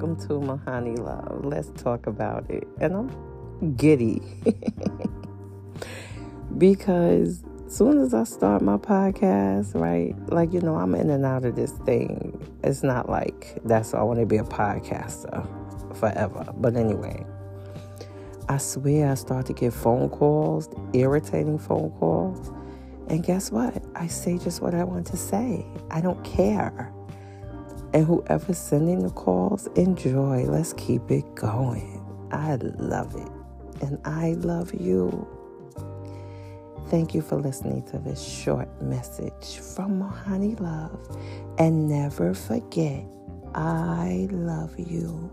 welcome to Mohanni Love. Let's talk about it. And I'm giddy because as soon as I start my podcast, right, like you know, I'm in and out of this thing. It's not like that's I want to be a podcaster forever. But anyway, I swear I start to get phone calls, irritating phone calls. And guess what? I say just what I want to say. I don't care. And whoever's sending the calls, enjoy. Let's keep it going. I love it. And I love you. Thank you for listening to this short message from Mohanni Love. And never forget, I love you.